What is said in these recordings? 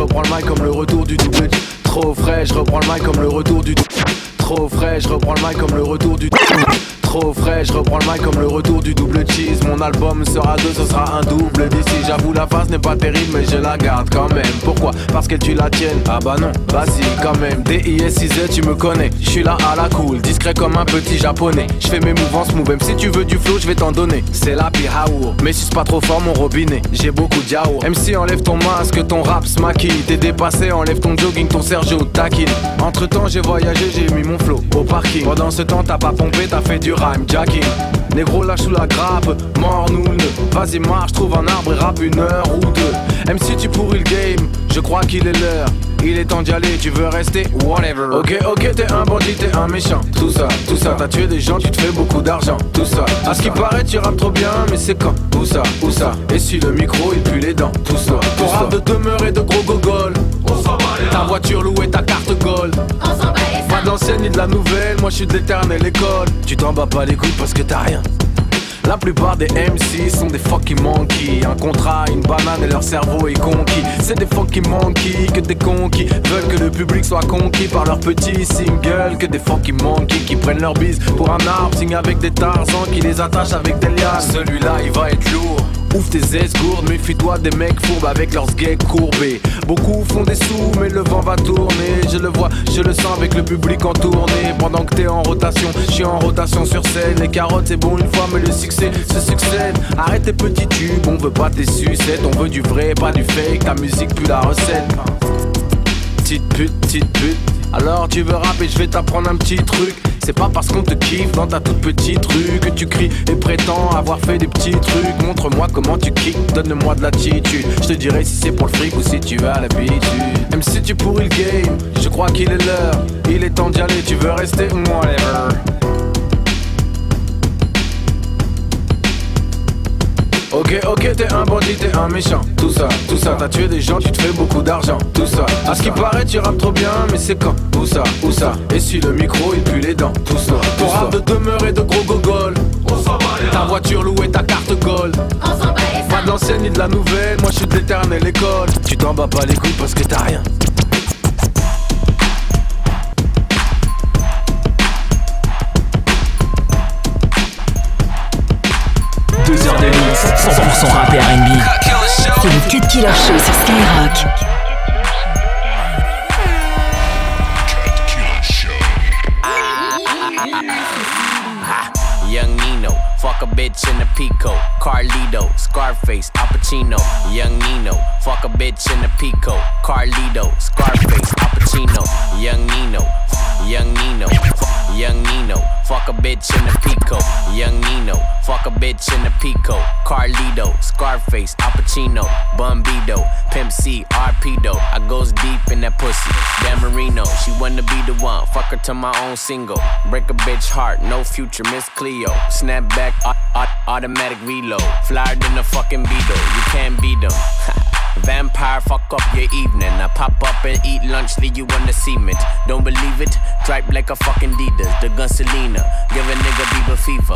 reprends le mic comme le retour du double Trop frais, je reprends le mic comme le retour du Trop frais, je reprends le mic comme le retour du trop frais, je reprends le mic comme le retour du double cheese. Mon album sera deux, ce sera un double d'ici. J'avoue, la face n'est pas terrible, mais je la garde quand même. Pourquoi? Parce que tu la tiennes. Ah bah non, vas-y quand même. D-I-S-I-Z, tu me connais. Je suis là à la cool, discret comme un petit japonais. Je fais mes mouvements smooth, même si tu veux du flow, je vais t'en donner. C'est la pihaour, mais si c'est pas trop fort mon robinet. J'ai beaucoup de MC, enlève ton masque, ton rap maquille. T'es dépassé, enlève ton jogging, ton Sergio taquine. Entre temps, j'ai voyagé, j'ai mis mon flow au parking. Pendant ce temps, t'as pas pompé, t'as fait du rhyme jacking. Négro lâche sous la grappe, mort nous Vas-y marche, trouve un arbre et rappe une heure ou deux. Même si tu pourris le game, je crois qu'il est l'heure. Il est temps d'y aller, tu veux rester, whatever. Ok, ok, t'es un bandit, t'es un méchant. Tout ça, tout ça, t'as tué des gens, tu te fais beaucoup d'argent. Tout ça, à ce qui paraît, tu rappes trop bien, mais c'est quand? Où ça, où ça? Et si le micro, il pue les dents. Tout ça, ton rap de demeurer de gros gogol. Ta voiture louée, ta carte gold. Pas d'ancienne ni de la nouvelle, moi je suis de l'éternelle école. Tu t'en bats pas les couilles parce que t'as rien. La plupart des MC sont des fucking monkeys. Un contrat, une banane et leur cerveau est conquis. C'est des fucking monkeys que des conquis veulent que le public soit conquis par leur petit single. Que des fucking monkeys qui prennent leur bise pour un arbre, signe avec des tarzans qui les attachent avec des lianes. Celui-là, il va être lourd. Ouvre tes aises gourdes, méfie-toi des mecs fourbes avec leurs gays courbés. Beaucoup font des sous, mais le vent va tourner. Je le vois, je le sens avec le public en tournée. Pendant que t'es en rotation, je suis en rotation sur scène. Les carottes, c'est bon une fois, mais le succès se succède. Arrête tes petits tubes, on veut pas tes sucettes. On veut du vrai, pas du fake. Ta musique, plus la recette. Petite pute, petite pute. Alors tu veux rapper, je vais t'apprendre un petit truc. C'est pas parce qu'on te kiffe dans ta toute petite rue que tu cries et prétends avoir fait des petits trucs. Montre-moi comment tu kicks, donne-moi de l'attitude. Je te dirai si c'est pour le fric ou si tu as l'habitude. Même si tu pourris le game, je crois qu'il est l'heure. Il est temps d'y aller, tu veux rester whatever. Ok, ok, t'es un bandit, t'es un méchant. Tout ça, tout ça, t'as tué des gens, tu te fais beaucoup d'argent. Tout ça, à ce qui paraît, tu rappes trop bien, mais c'est quand? Où ça, où ça? Et si le micro, il pue les dents. Tout ça, ton rap de demeurer de gros gogol. Ta voiture louée, ta carte gold. Pas d'ancienne ni de la nouvelle, moi je suis de l'éternelle école. Tu t'en bats pas les couilles parce que t'as rien. 100% rap et R&B. C'est le Cut Killer Show sur Skyrock. Young Nino, fuck a bitch in a Pico. Carlito, Scarface, Al Pacino. Young Nino, fuck a bitch in a Pico. Carlito, Scarface, Al Pacino. Young Nino, Young Nino, Young Nino, fuck a bitch in a Pico. Young Nino, fuck a bitch in a Pico. Carlito, Scarface, Al Pacino, Bumbido, Pimp C, Arpedo. I goes deep in that pussy. Dan Marino, she wanna be the one. Fuck her to my own single. Break a bitch heart, no future, Miss Cleo. Snap back, au- au- automatic reload. Flyer than a fucking Beetle, you can't beat them. Vampire, fuck up your evening. I pop up and eat lunch, leave you on the cement. Don't believe it? Dripe like a fucking Adidas. The gun Selena, give a nigga Bieber fever.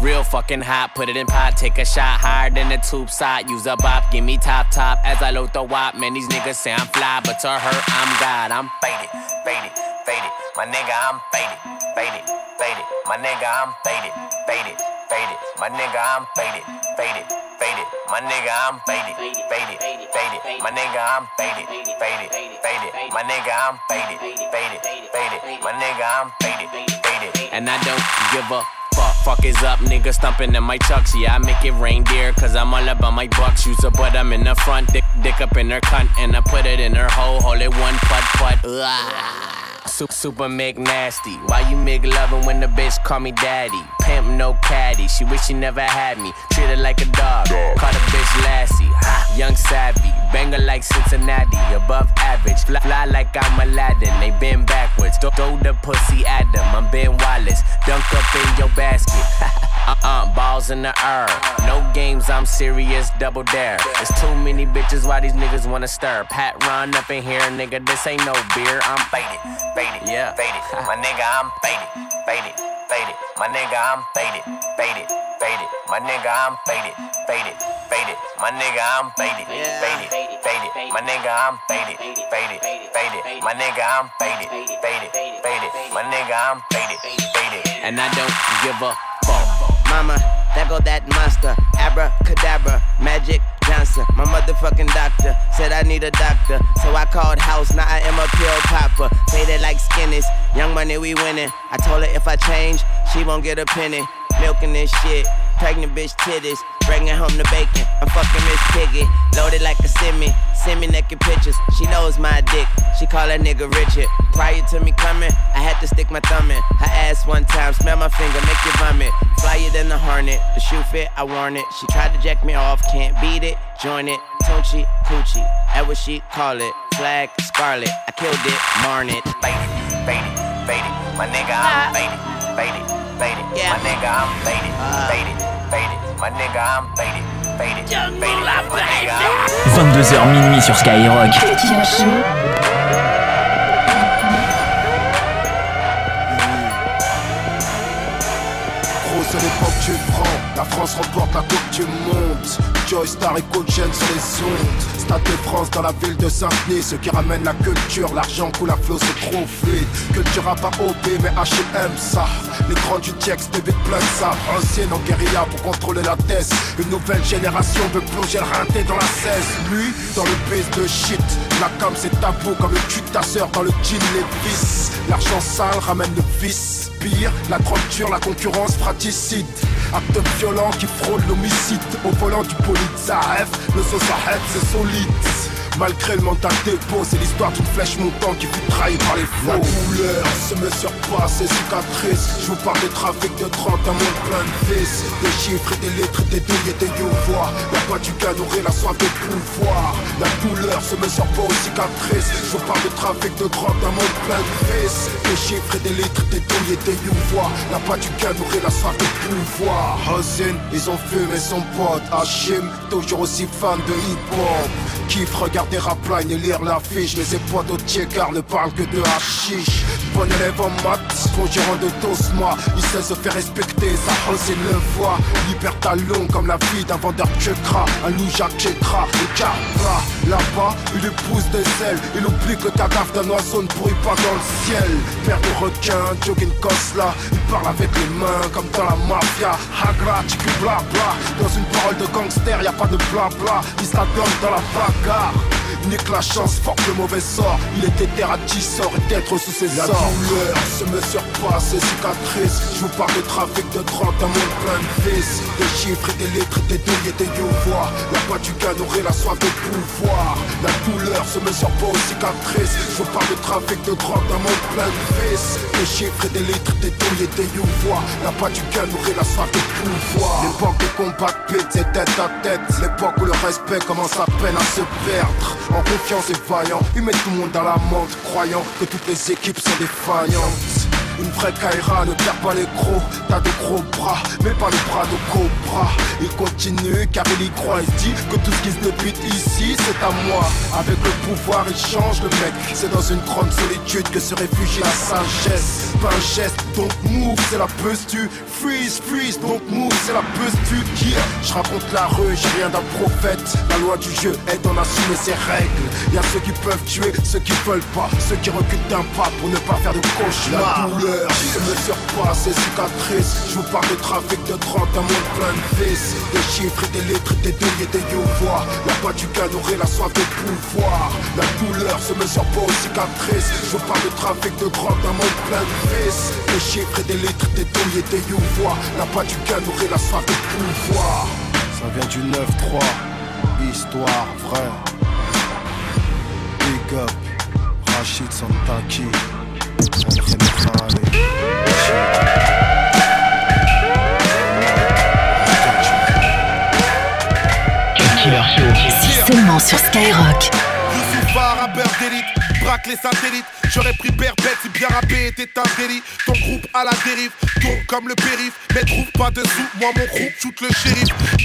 Real fucking hot, put it in pot, take a shot higher than the tube side. Use a bop, give me top top as I load the wop. Man, these niggas say I'm fly, but to her, I'm God. I'm faded, faded, faded. My nigga, I'm faded, faded, faded. My nigga, I'm faded, faded, faded. My nigga, I'm faded, faded, faded. My nigga, I'm faded, faded, faded. My nigga, I'm faded, faded, faded. My nigga, I'm faded, faded, faded. My nigga, I'm faded, faded. And I don't give a fuck. Fuck is up, nigga stumping in my chucks. Yeah, I make it reindeer, cause I'm all about my bucks. Use a butt, I'm in the front, dick, dick up in her cunt, and I put it in her hole, hold it one putt putt. Ugh. Super, super Mick nasty. Why you make loving when the bitch call me daddy? Pimp no caddy. She wish she never had me. Treat her like a dog. Call the bitch Lassie. Ha, Young savvy. Banger like Cincinnati. Above average. Fly, fly like I'm Aladdin. They been backwards. Throw, throw the pussy at them. I'm Ben Wallace. Dunk up in your basket. Uh-uh, balls in the air. No games, I'm serious, double dare. There's too many bitches, why these niggas wanna stir? Pat run up in here, nigga, this ain't no beer. I'm faded, faded, yeah, faded. My nigga, I'm faded, faded, faded. My nigga, I'm faded, faded, faded. My nigga, I'm faded, faded, faded. My nigga, I'm faded, faded, faded. My nigga, I'm faded, faded, faded. My nigga, I'm faded, faded, faded. My nigga, I'm faded, faded. And I don't give fuck. Mama, there go that monster. Abracadabra, magic Johnson, my motherfucking doctor, said I need a doctor. So I called house, now I am a pill popper. Faded like skinnies, young money we winning. I told her if I change, she won't get a penny. Milking this shit, pregnant bitch titties, bringing home the bacon. I'm fucking Miss Piggy, loaded like a semi. Send me naked pictures, she knows my dick. She call that nigga Richard. Prior to me coming, I had to stick my thumb in her ass one time, smell my finger, make you vomit. Flyer than the hornet, the shoe fit, I worn it. She tried to jack me off, can't beat it, join it. Tunchi, coochie, that what she call it. Flag, scarlet, I killed it, marn it. Faded, faded, faded. My nigga, I'm faded, faded, faded. Yeah. My nigga, I'm faded, uh. faded, faded. My nigga, I'm faded, faded, faded. My nigga, I'm 22h minuit sur Skyrock. Grosse l'époque tu prends, la France remporte la coupe du monde. Joy Star et Coach sur les ondes De France dans la ville de Saint-Denis. Ce qui ramène la culture, l'argent coule à flot c'est trop fluide Culture à pas OP mais H&M ça. L'écran du texte débute plein ça. Ancienne en guérilla pour contrôler la thèse. Une nouvelle génération veut plonger le rinté dans la 16 Lui dans le base de shit. La com c'est tabou comme le cul de ta sœur dans le jean les vis L'argent sale ramène le vice. Pire, la drogue la concurrence fratricide Acte violent qui frôle l'homicide Au volant du rêve, le sauce c'est solide Malgré le mental dépôt, c'est l'histoire d'une flèche montante qui fut trahie par les faux. La douleur se me surpasse et cicatrices. Je vous parle de trafic de 30, un monde plein de vis. Des chiffres et des lettres, des douilles et des youvois. Y'a pas du gain nourrir la soif de pouvoir. La douleur se me surpasse aux cicatrices. Je vous parle de trafic de 30, un monde plein de vis. Des chiffres et des lettres, des douilles et des youvois. Y'a pas du gain nourrir la soif de pouvoir. Hosin, ils ont fumé son pote. Hachim, toujours aussi fan de hip-hop. Kiffe, regarder Rapline et lire l'affiche Mais ses potes au car ne parlent que de hashish. Bon élève en maths, gérant de Tosma. Il sait se faire respecter, sa hausse et le voit Liberta long comme la vie d'un vendeur de chekra Un loup Jacques le carpa Là-bas, il épouse des ailes Il oublie que le cadavre d'un oiseau ne pourrit pas dans le ciel. Père de requin, jogging là. Il parle avec les mains comme dans la mafia. Hagra, tchiku blabla. Dans une parole de gangster, y a pas de blabla. Il se la donne dans la bagarre Nique la chance, forte le mauvais sort. Il était terre à 10 sorts et d'être sous ses la douleur se me surpasse, ses cicatrices. Je vous parle de trafic de 30, un monde plein de vis Des chiffres et des lettres, des douilles et des youvois La pas du gain aurait la soif de pouvoir. La douleur se me surpasse aux cicatrices. Je vous parle de trafic de 30, un monde plein de vis Des chiffres et des lettres, des douilles et des youvois La pas du gain aurait la soif de pouvoir. L'époque des combats de pit, c'est tête à tête. L'époque où le respect commence à peine à se perdre en confiance et vaillant. Ils mettent tout le monde dans la menthe, croyant que toutes les équipes sont défaillantes. Une vraie Kaira ne perd pas les crocs, t'as de gros bras, mais pas les bras de cobra. Il continue car il y croit, il dit que tout ce qui se débute ici c'est à moi. Avec le pouvoir il change le mec, c'est dans une grande solitude que se réfugie la sagesse. Pas un geste, donc move, c'est la posture. Freeze, freeze, donc move, c'est la. Yeah, je raconte la rue, j'ai rien d'un prophète. La loi du jeu est d'en assumer ses règles. Y a ceux qui peuvent tuer, ceux qui veulent pas, ceux qui reculent d'un pas pour ne pas faire de cauchemar douleur Je me surpasse et cicatrices Je vous parle de trafic de 30, un monde plein de vis Des chiffres et des lettres, des douilles et des youvois La pas du aurait la soif de pouvoir La douleur se me surpasse aux cicatrices Je vous parle de trafic de drogue, un monde plein de Des chiffres et des lettres, des douilles et des youvois. La pas du aurait la soif de pouvoir Ça vient du 9-3 Histoire vraie. Big up Rachid Santaki. Si seulement sur Skyrock. Braque les satellites. J'aurais pris perpète si bien rappé était un délit. Ton groupe à la dérive, tourne comme le périph'. Mais trouve pas de sous, moi mon groupe shoot le shérif.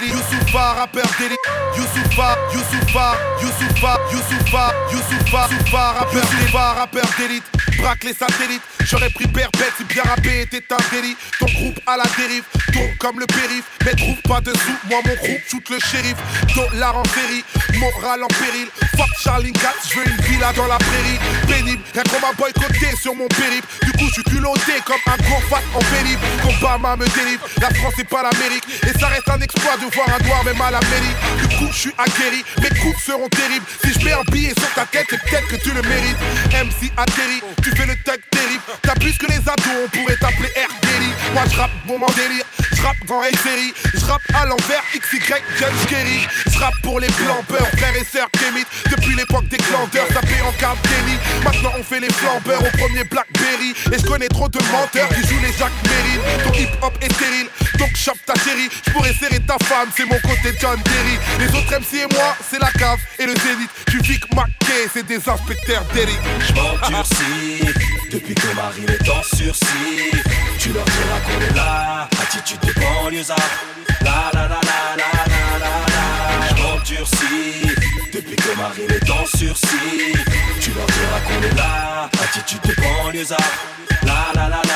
Youssoufa, rappeur d'élite. Youssoufa, Youssoufa, Youssoufa, Youssoufa, Youssoufa, Youssoufa, rappeur d'élite. rappeur d'élite. Braque les satellites. J'aurais pris bête si bien rappé était un délit. Ton groupe à la dérive, tourne comme le périph. Mais trouve pas de sous, moi mon groupe shoot le shérif. Dollar en série, moral en péril. Fuck Charlie Katz, je veux une villa dans la prairie. Pénible, rien qu'on m'a boycotté sur mon périple. Du coup, je suis culotté comme un gros fat en pénible. Obama me délivre, la France c'est pas l'Amérique. Et ça reste un exploit de voir un noir même à la mairie. Du coup, je suis aguerri, mes coups seront terribles. Si je mets un billet sur ta tête, c'est peut-être que tu le mérites. MC atterri, tu fais le tag terrible. T'as plus que les ados, on pourrait t'appeler R. Moi je rappe bon en délire, je rappe dans les séries, je rappe à l'envers, XY, John Kerry. Je rappe pour les flambeurs, frères et sœurs Kémit. Depuis l'époque des clandeurs, tapé en carte Kenny. Maintenant on fait les flambeurs au premier Blackberry. Et je connais trop de menteurs qui jouent les Jacques Merrill. Ton hip hop est stérile, donc chope ta chérie. Je pourrais serrer ta femme, c'est mon côté John Terry. Les autres MC et moi, c'est la cave et le zénith. Tu Vic Mackay, c'est des inspecteurs d'Eric. Je m'endurcis depuis que Marie est en sursis. Tu leur diras qu'on est là, attitude de banlieusard. La la la la la la la la. M'endurcis depuis que Marie est en sursis. Tu leur diras qu'on est là, attitude de banlieusard. La la la la.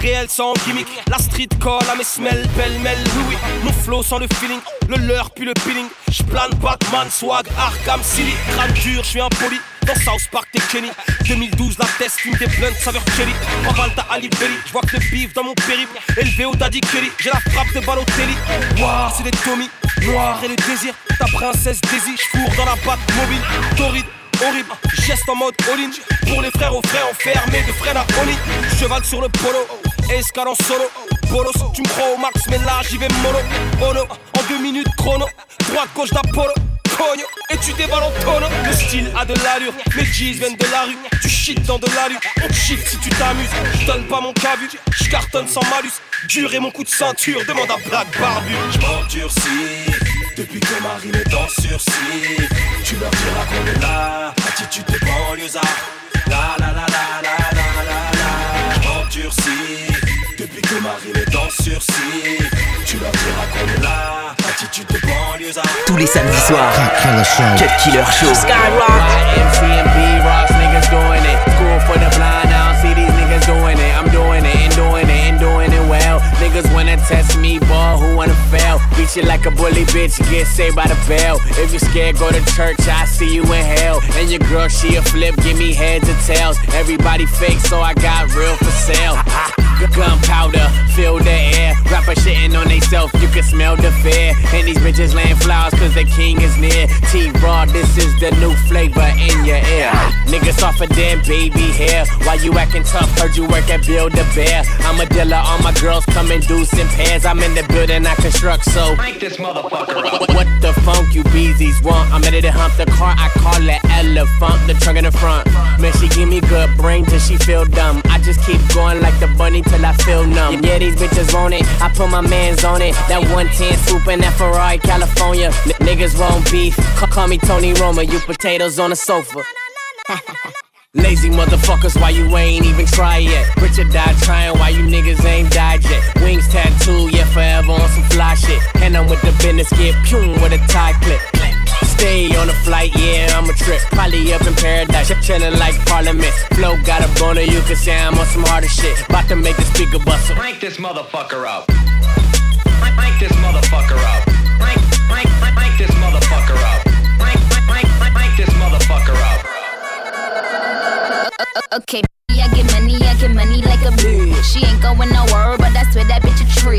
Réel sans gimmick. La street call à mes semelles, belle-mêle, oui, oui. Mon flow sans le feeling, le leur puis le peeling. J'plane Batman, swag, Arkham City. Crâne dur, j'suis impoli. Dans South Park, t'es Kenny. 2012, la test, fume des blunts, saveur cherry. Pavalta Ali Belly, j'vois que le bif dans mon périple. Élevé au Daddy Kelly, j'ai la frappe de Balotelli. Waouh, c'est des Tommy, noir et le désir. Ta princesse Daisy, j'fourre dans la batte mobile. Torride, horrible, geste en mode all-in Pour les frères aux frères enfermés de frères à Cheval sur le polo, escale en solo Bolos, tu me crois au max mais là j'y vais mono Ono, en deux minutes chrono Droite gauche d'Apollo et tu déballes en tonneau. Le style a de l'allure, mes jeans viennent de la rue. Tu shit dans de l'allure, on shift si tu t'amuses. Je donne pas mon cavu, je cartonne sans malus. Dur et mon coup de ceinture, demande à Black Barbu. Je m'endurcis depuis que Marine est en sursis. Tu leur diras qu'on est là, attitude de banlieusard. La la la la la la la la. Je m'endurcis depuis que Marine est en sursis. Tu leur diras qu'on est là, attitude de banlieusard. Tous les samedis soirs, Cut Killer Show. Skyrock. Like a bully bitch, get saved by the bell. If you scared, go to church, I see you in hell. And your girl, she a flip, give me heads and tails. Everybody fake, so I got real for sale. Gunpowder, fill the air. Rapper shitting on they self, you can smell the fear. And these bitches laying flowers cause the king is near. T-Raw, this is the new flavor in your ear. Niggas off of damn baby hair. Why you acting tough? Heard you work at Build a Bear. I'm a dealer, all my girls come in deuce in pairs. I'm in the building, I construct, so. Crank this motherfucker up. What, what the funk you beezies want? I'm ready to hump the car, I call it elephant, the trunk in the front. Man, she give me good brain till she feel dumb. I just keep going like the bunny till I feel numb. Yeah, these bitches want it, I put my mans on it. That 110 swoop in that Ferrari, California. N- niggas want beef, call, call me Tony Roma, you potatoes on the sofa. Lazy motherfuckers, why you ain't even try yet? Richard died trying, why you niggas ain't died yet? Wings tattoo, yeah, forever on some fly shit. And I'm with the business, get pum with a tie clip. Stay on a flight, yeah, I'm a trip. Probably up in paradise, chillin' like Parliament. Flow got a boner, you can say I'm on some harder shit. About to make the speaker bustle. Crank this motherfucker up. Crank, crank this motherfucker up. Crank, crank, crank, crank this motherfucker up. Crank, crank, crank, crank, crank this motherfucker up. Okay, I get money, I get money like a bitch. She ain't going nowhere, but I swear that bitch a trip.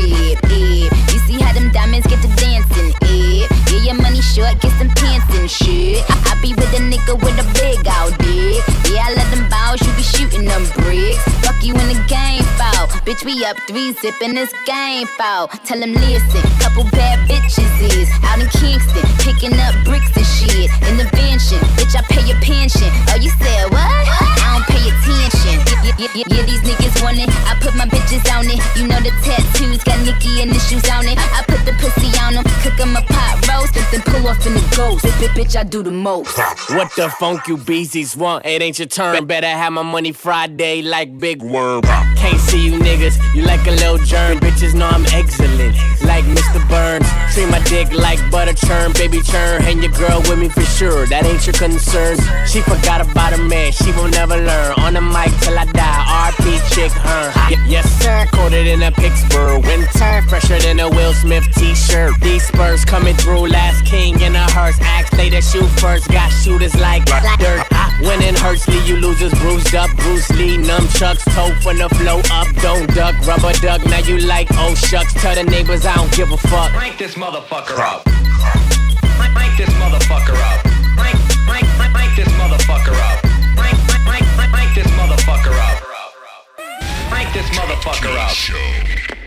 We up three zipping this game foul. Tell them listen, couple bad bitches is out in Kingston, picking up bricks and shit in the mansion. Bitch, I pay your pension. Oh, you said what? I don't pay attention. Yeah, yeah, yeah, yeah, these niggas want it. I put my bitches on it. You know the tattoos got Nikki and the shoes on it. I put the pussy on them, cook 'em a pot roast. post, then, then pull off in the ghost. Bitch, bitch, I do the most. What the funk you beezies want? It ain't your turn. Better have my money Friday like Big Worm. Can't see you niggas, you like a little germ. Bitches know I'm excellent, like Mr. Burns. Treat my dick like butter churn, baby churn. Hang your girl with me for sure, that ain't your concern. She forgot about her man, she will never learn. On the mic till I die, RP chick her. Y- yes sir, coated in a Pittsburgh winter, fresher than a Will Smith t-shirt. These Spurs coming through, last king in a hearse. Axe they to shoot first, got shooters like dirt. Winning hurts, leave you losers bruised up. Bruce Lee, nunchucks, toe from the flow up. Don't duck, rubber duck. Now you like oh shucks. Tell the neighbors I don't give a fuck. Crank this motherfucker up. Crank this motherfucker up. Crank, crank, crank this motherfucker up. Crank this motherfucker up. Crank this motherfucker up.